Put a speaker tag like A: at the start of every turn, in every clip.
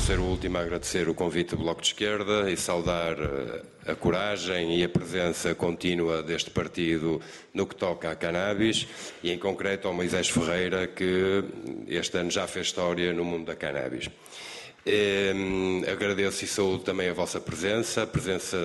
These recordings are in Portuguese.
A: ser o último a agradecer o convite do Bloco de Esquerda e saudar eh, a coragem e a presença contínua deste partido no que toca a cannabis e, em concreto, ao Moisés Ferreira, que este ano já fez história no mundo da cannabis. Eh, agradeço e saúdo também a vossa presença, a presença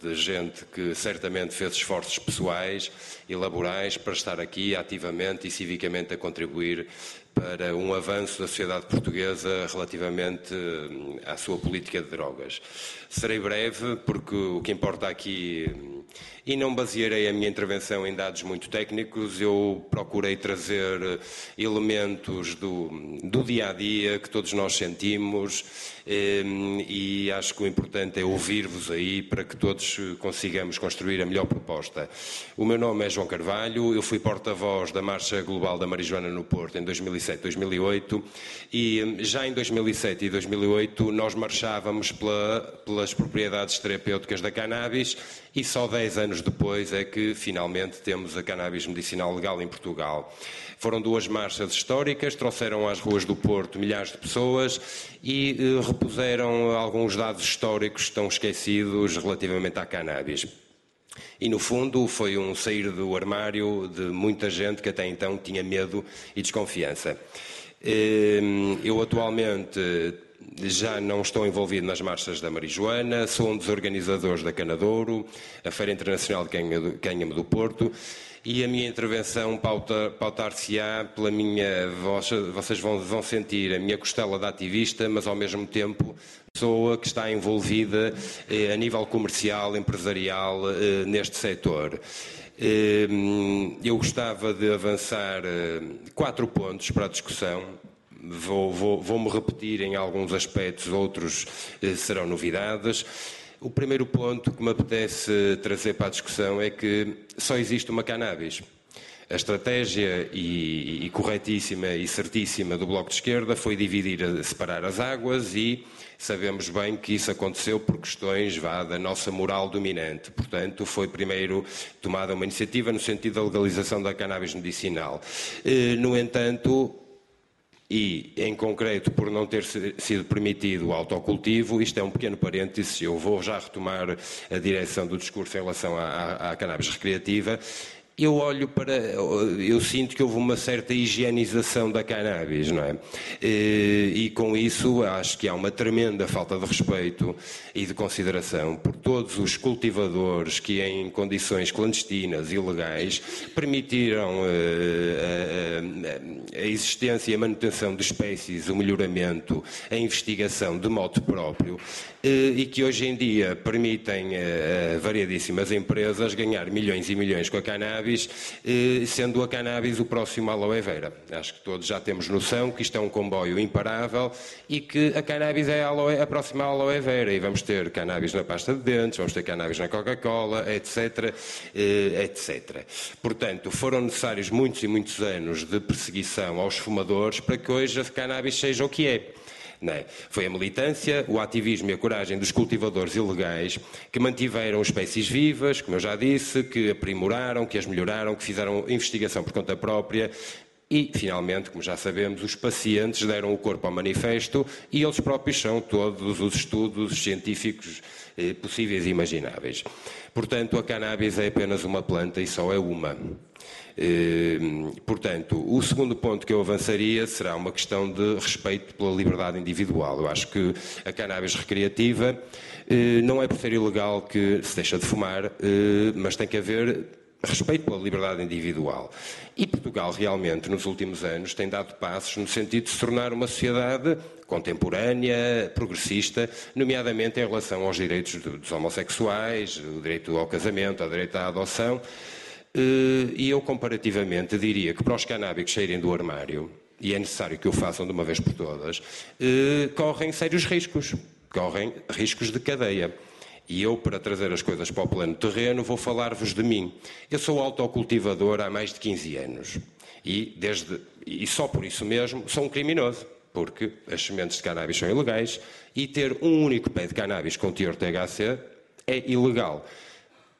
A: de gente que certamente fez esforços pessoais e laborais para estar aqui ativamente e civicamente a contribuir para um avanço da sociedade portuguesa relativamente hum, à sua política de drogas. Serei breve, porque o que importa aqui, hum, e não basearei a minha intervenção em dados muito técnicos, eu procurei trazer eh, elementos do, do dia a dia que todos nós sentimos hum, e acho que o importante é ouvir-vos aí para que todos consigamos construir a melhor proposta. O meu nome é João Carvalho, eu fui porta-voz da Marcha Global da Marijuana no Porto em 2005 2007, 2008 e já em 2007 e 2008 nós marchávamos pela, pelas propriedades terapêuticas da cannabis e só 10 anos depois é que finalmente temos a cannabis medicinal legal em Portugal. Foram duas marchas históricas, trouxeram às ruas do Porto milhares de pessoas e eh, repuseram alguns dados históricos tão esquecidos relativamente à cannabis. E, no fundo, foi um sair do armário de muita gente que até então tinha medo e desconfiança. Ehm, eu, atualmente, já não estou envolvido nas marchas da marijuana, sou um dos organizadores da Canadouro, a Feira Internacional de Cânhamo do Porto, e a minha intervenção pautar-se-á pela minha. Vocês vão, vão sentir a minha costela de ativista, mas ao mesmo tempo pessoa que está envolvida eh, a nível comercial, empresarial, eh, neste setor. Eh, eu gostava de avançar eh, quatro pontos para a discussão. Vou-me vou, vou repetir em alguns aspectos, outros eh, serão novidades. O primeiro ponto que me apetece trazer para a discussão é que só existe uma cannabis. A estratégia e, e, corretíssima e certíssima do Bloco de Esquerda foi dividir, separar as águas e sabemos bem que isso aconteceu por questões vá, da nossa moral dominante. Portanto, foi primeiro tomada uma iniciativa no sentido da legalização da cannabis medicinal. Eh, no entanto, e, em concreto, por não ter sido permitido o autocultivo, isto é um pequeno parênteses, eu vou já retomar a direção do discurso em relação à, à cannabis recreativa, eu olho para. Eu sinto que houve uma certa higienização da cannabis, não é? E com isso acho que há uma tremenda falta de respeito e de consideração por todos os cultivadores que, em condições clandestinas, ilegais, permitiram eh, a, a existência e a manutenção de espécies, o melhoramento, a investigação de modo próprio eh, e que hoje em dia permitem a variadíssimas empresas ganhar milhões e milhões com a cannabis cannabis, eh, sendo a cannabis o próximo aloe vera. Acho que todos já temos noção que isto é um comboio imparável e que a cannabis é a, aloe, a próxima aloe vera e vamos ter cannabis na pasta de dentes, vamos ter cannabis na Coca-Cola, etc, eh, etc. Portanto, foram necessários muitos e muitos anos de perseguição aos fumadores para que hoje a cannabis seja o que é. É? Foi a militância, o ativismo e a coragem dos cultivadores ilegais que mantiveram espécies vivas, como eu já disse, que aprimoraram, que as melhoraram, que fizeram investigação por conta própria, e, finalmente, como já sabemos, os pacientes deram o corpo ao manifesto e eles próprios são todos os estudos científicos eh, possíveis e imagináveis. Portanto, a cannabis é apenas uma planta e só é uma. Ehm, portanto, o segundo ponto que eu avançaria será uma questão de respeito pela liberdade individual. Eu acho que a cannabis recreativa eh, não é por ser ilegal que se deixa de fumar, eh, mas tem que haver respeito pela liberdade individual. E Portugal realmente, nos últimos anos, tem dado passos no sentido de se tornar uma sociedade contemporânea, progressista, nomeadamente em relação aos direitos dos homossexuais, o direito ao casamento, o direito à adoção. Eh, e eu, comparativamente, diria que para os canábicos saírem do armário, e é necessário que o façam de uma vez por todas, eh, correm sérios riscos. Correm riscos de cadeia. E eu, para trazer as coisas para o plano terreno, vou falar-vos de mim. Eu sou autocultivador há mais de 15 anos. E, desde, e só por isso mesmo sou um criminoso. Porque as sementes de cannabis são ilegais e ter um único pé de cannabis com teor THC é ilegal.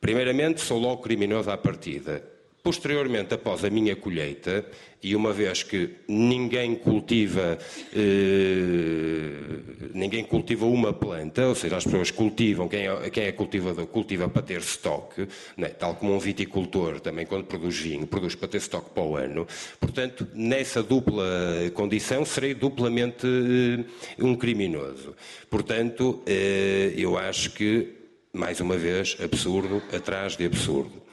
A: Primeiramente, sou logo criminoso à partida. Posteriormente, após a minha colheita, e uma vez que ninguém cultiva, eh, ninguém cultiva uma planta, ou seja, as pessoas cultivam, quem é, quem é cultivador cultiva para ter estoque, né? tal como um viticultor também quando produz vinho, produz para ter estoque para o ano. Portanto, nessa dupla condição, serei duplamente eh, um criminoso. Portanto, eh, eu acho que, mais uma vez, absurdo atrás de absurdo.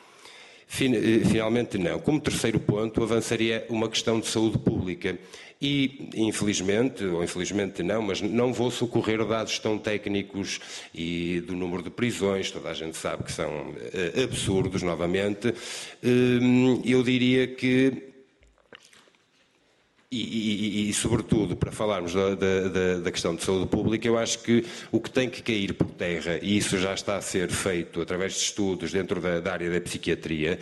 A: Eh, finalmente, não. Como terceiro ponto, avançaria uma questão de saúde pública. E, infelizmente, ou infelizmente não, mas não vou socorrer dados tão técnicos e do número de prisões, toda a gente sabe que são uh, absurdos, novamente. Uh, eu diria que e, e, e, sobretudo, para falarmos da, da, da, questão de saúde pública, eu acho que o que tem que cair por terra, e isso já está a ser feito através de estudos dentro da, da área da psiquiatria,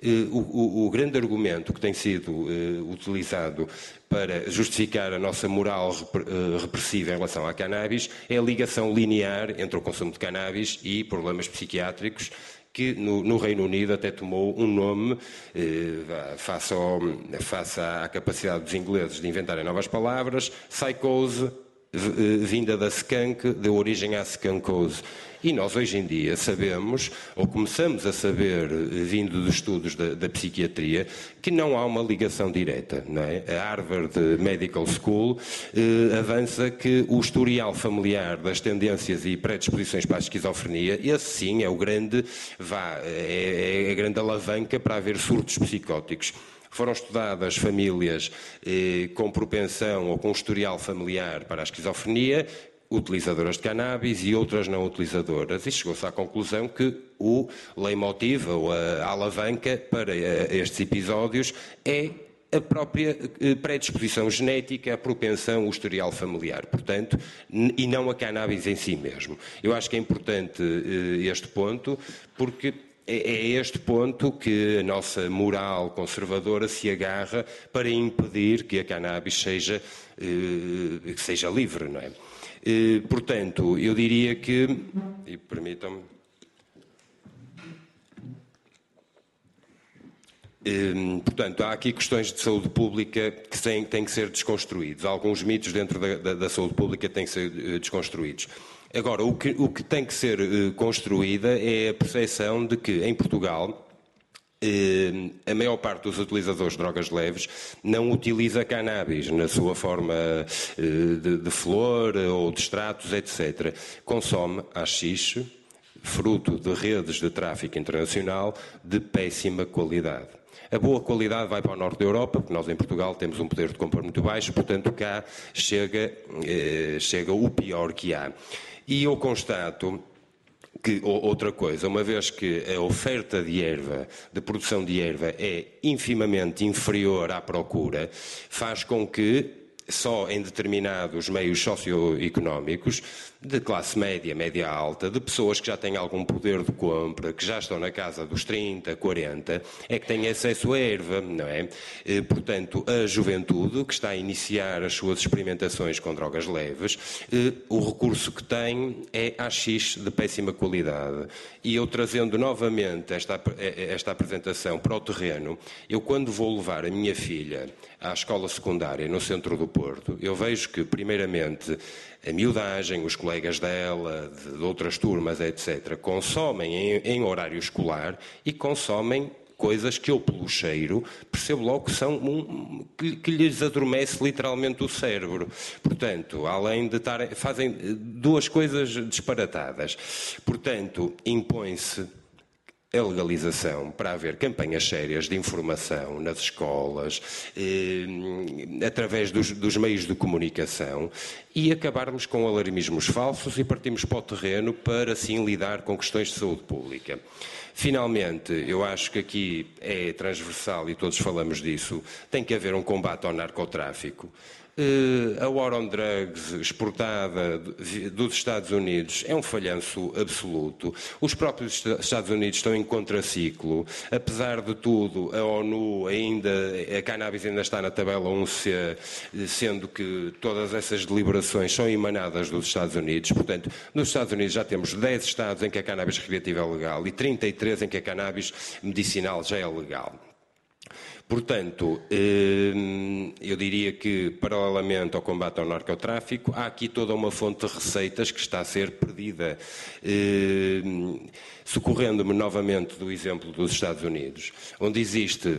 A: eh, o, o, o, grande argumento que tem sido eh, utilizado para justificar a nossa moral eh, repressiva em relação à cannabis é a ligação linear entre o consumo de cannabis e problemas psiquiátricos que no, no, Reino Unido até tomou um nome eh, face, ao, face à capacidade dos ingleses de inventarem novas palavras, psychose, vinda da skunk, deu origem à skunkose. E nós hoje em dia sabemos, ou começamos a saber, eh, vindo dos estudos da, da psiquiatria, que não há uma ligação direta. Não é? A Harvard Medical School eh, avança que o historial familiar das tendências e predisposições para a esquizofrenia, esse sim é o grande, vá, é, é a grande alavanca para haver surtos psicóticos. Foram estudadas famílias eh, com propensão ou com historial familiar para a esquizofrenia, utilizadoras de cannabis e outras não utilizadoras, e chegou-se à conclusão que o leitmotiv ou a alavanca para eh, estes episódios é a própria eh, predisposição genética, a propensão, o historial familiar, portanto, e não a cannabis em si mesmo. Eu acho que é importante eh, este ponto, porque é, é este ponto que a nossa moral conservadora se agarra para impedir que a cannabis seja, seja livre, não é? Eh, portanto, eu diria que, e permitam-me, Portanto, há aqui questões de saúde pública que têm, que ser desconstruídos. Alguns mitos dentro da, da, da, saúde pública têm que ser eh, desconstruídos. Agora, o que, o que tem que ser construída é a percepção de que, em Portugal, eh, a maior parte dos utilizadores de drogas leves não utiliza cannabis na sua forma eh, de, de flor ou de extratos, etc. Consome haxixe, fruto de redes de tráfico internacional de péssima qualidade. A boa qualidade vai para o norte da Europa, porque nós em Portugal temos um poder de compra muito baixo, portanto cá chega, eh, chega o pior que há. E eu constato que outra coisa, uma vez que a oferta de erva, de produção de erva, é infimamente inferior à procura, faz com que só em determinados meios socioeconómicos, de classe média, média alta, de pessoas que já têm algum poder de compra, que já estão na casa dos 30, 40, é que têm acesso à erva, não é? Eh, portanto, a juventude que está a iniciar as suas experimentações com drogas leves, eh, o recurso que tem é AX de péssima qualidade. E eu trazendo novamente esta, eh, esta apresentação para o terreno, eu quando vou levar a minha filha à escola secundária no centro do Porto, eu vejo que, primeiramente, a miudagem, os colegas dela, de outras turmas, etc., consomem em, em horário escolar e consomem coisas que eu, pelo cheiro, percebo logo que são um, que, que, lhes adormece literalmente o cérebro. Portanto, além de estar, fazem duas coisas disparatadas. Portanto, impõe-se a legalização para haver campanhas sérias de informação nas escolas, eh, através dos, dos, meios de comunicação e acabarmos com alarmismos falsos e partirmos para o terreno para assim lidar com questões de saúde pública. Finalmente, eu acho que aqui é transversal e todos falamos disso, tem que haver um combate ao narcotráfico. Eh, a War on Drugs exportada dos Estados Unidos é um falhanço absoluto. Os próprios Estados Unidos estão em contraciclo. Apesar de tudo, a ONU ainda, a cannabis ainda está na tabela 1C, sendo que todas essas deliberações são emanadas dos Estados Unidos. Portanto, nos Estados Unidos já temos 10 estados em que a cannabis recreativa é legal e 33 em que a cannabis medicinal já é legal. Portanto, eh, eu diria que, paralelamente ao combate ao narcotráfico, há aqui toda uma fonte de receitas que está a ser perdida. Eh, socorrendo-me novamente do exemplo dos Estados Unidos, onde existe,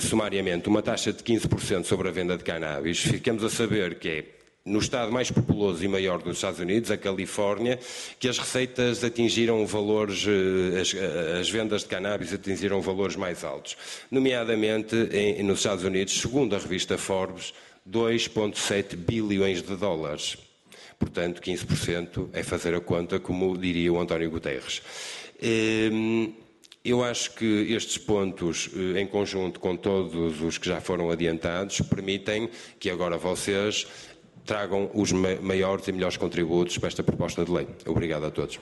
A: sumariamente, uma taxa de 15% sobre a venda de cannabis, ficamos a saber que é no estado mais populoso e maior dos Estados Unidos, a Califórnia, que as receitas atingiram valores, eh, as, eh, as vendas de cannabis atingiram valores mais altos. Nomeadamente, em, nos Estados Unidos, segundo a revista Forbes, 2,7 bilhões de dólares. Portanto, 15% é fazer a conta, como diria o António Guterres. Ehm, eu acho que estes pontos, eh, em conjunto com todos os que já foram adiantados, permitem que agora vocês tragam os maiores e melhores contributos para esta proposta de lei. Obrigado a todos.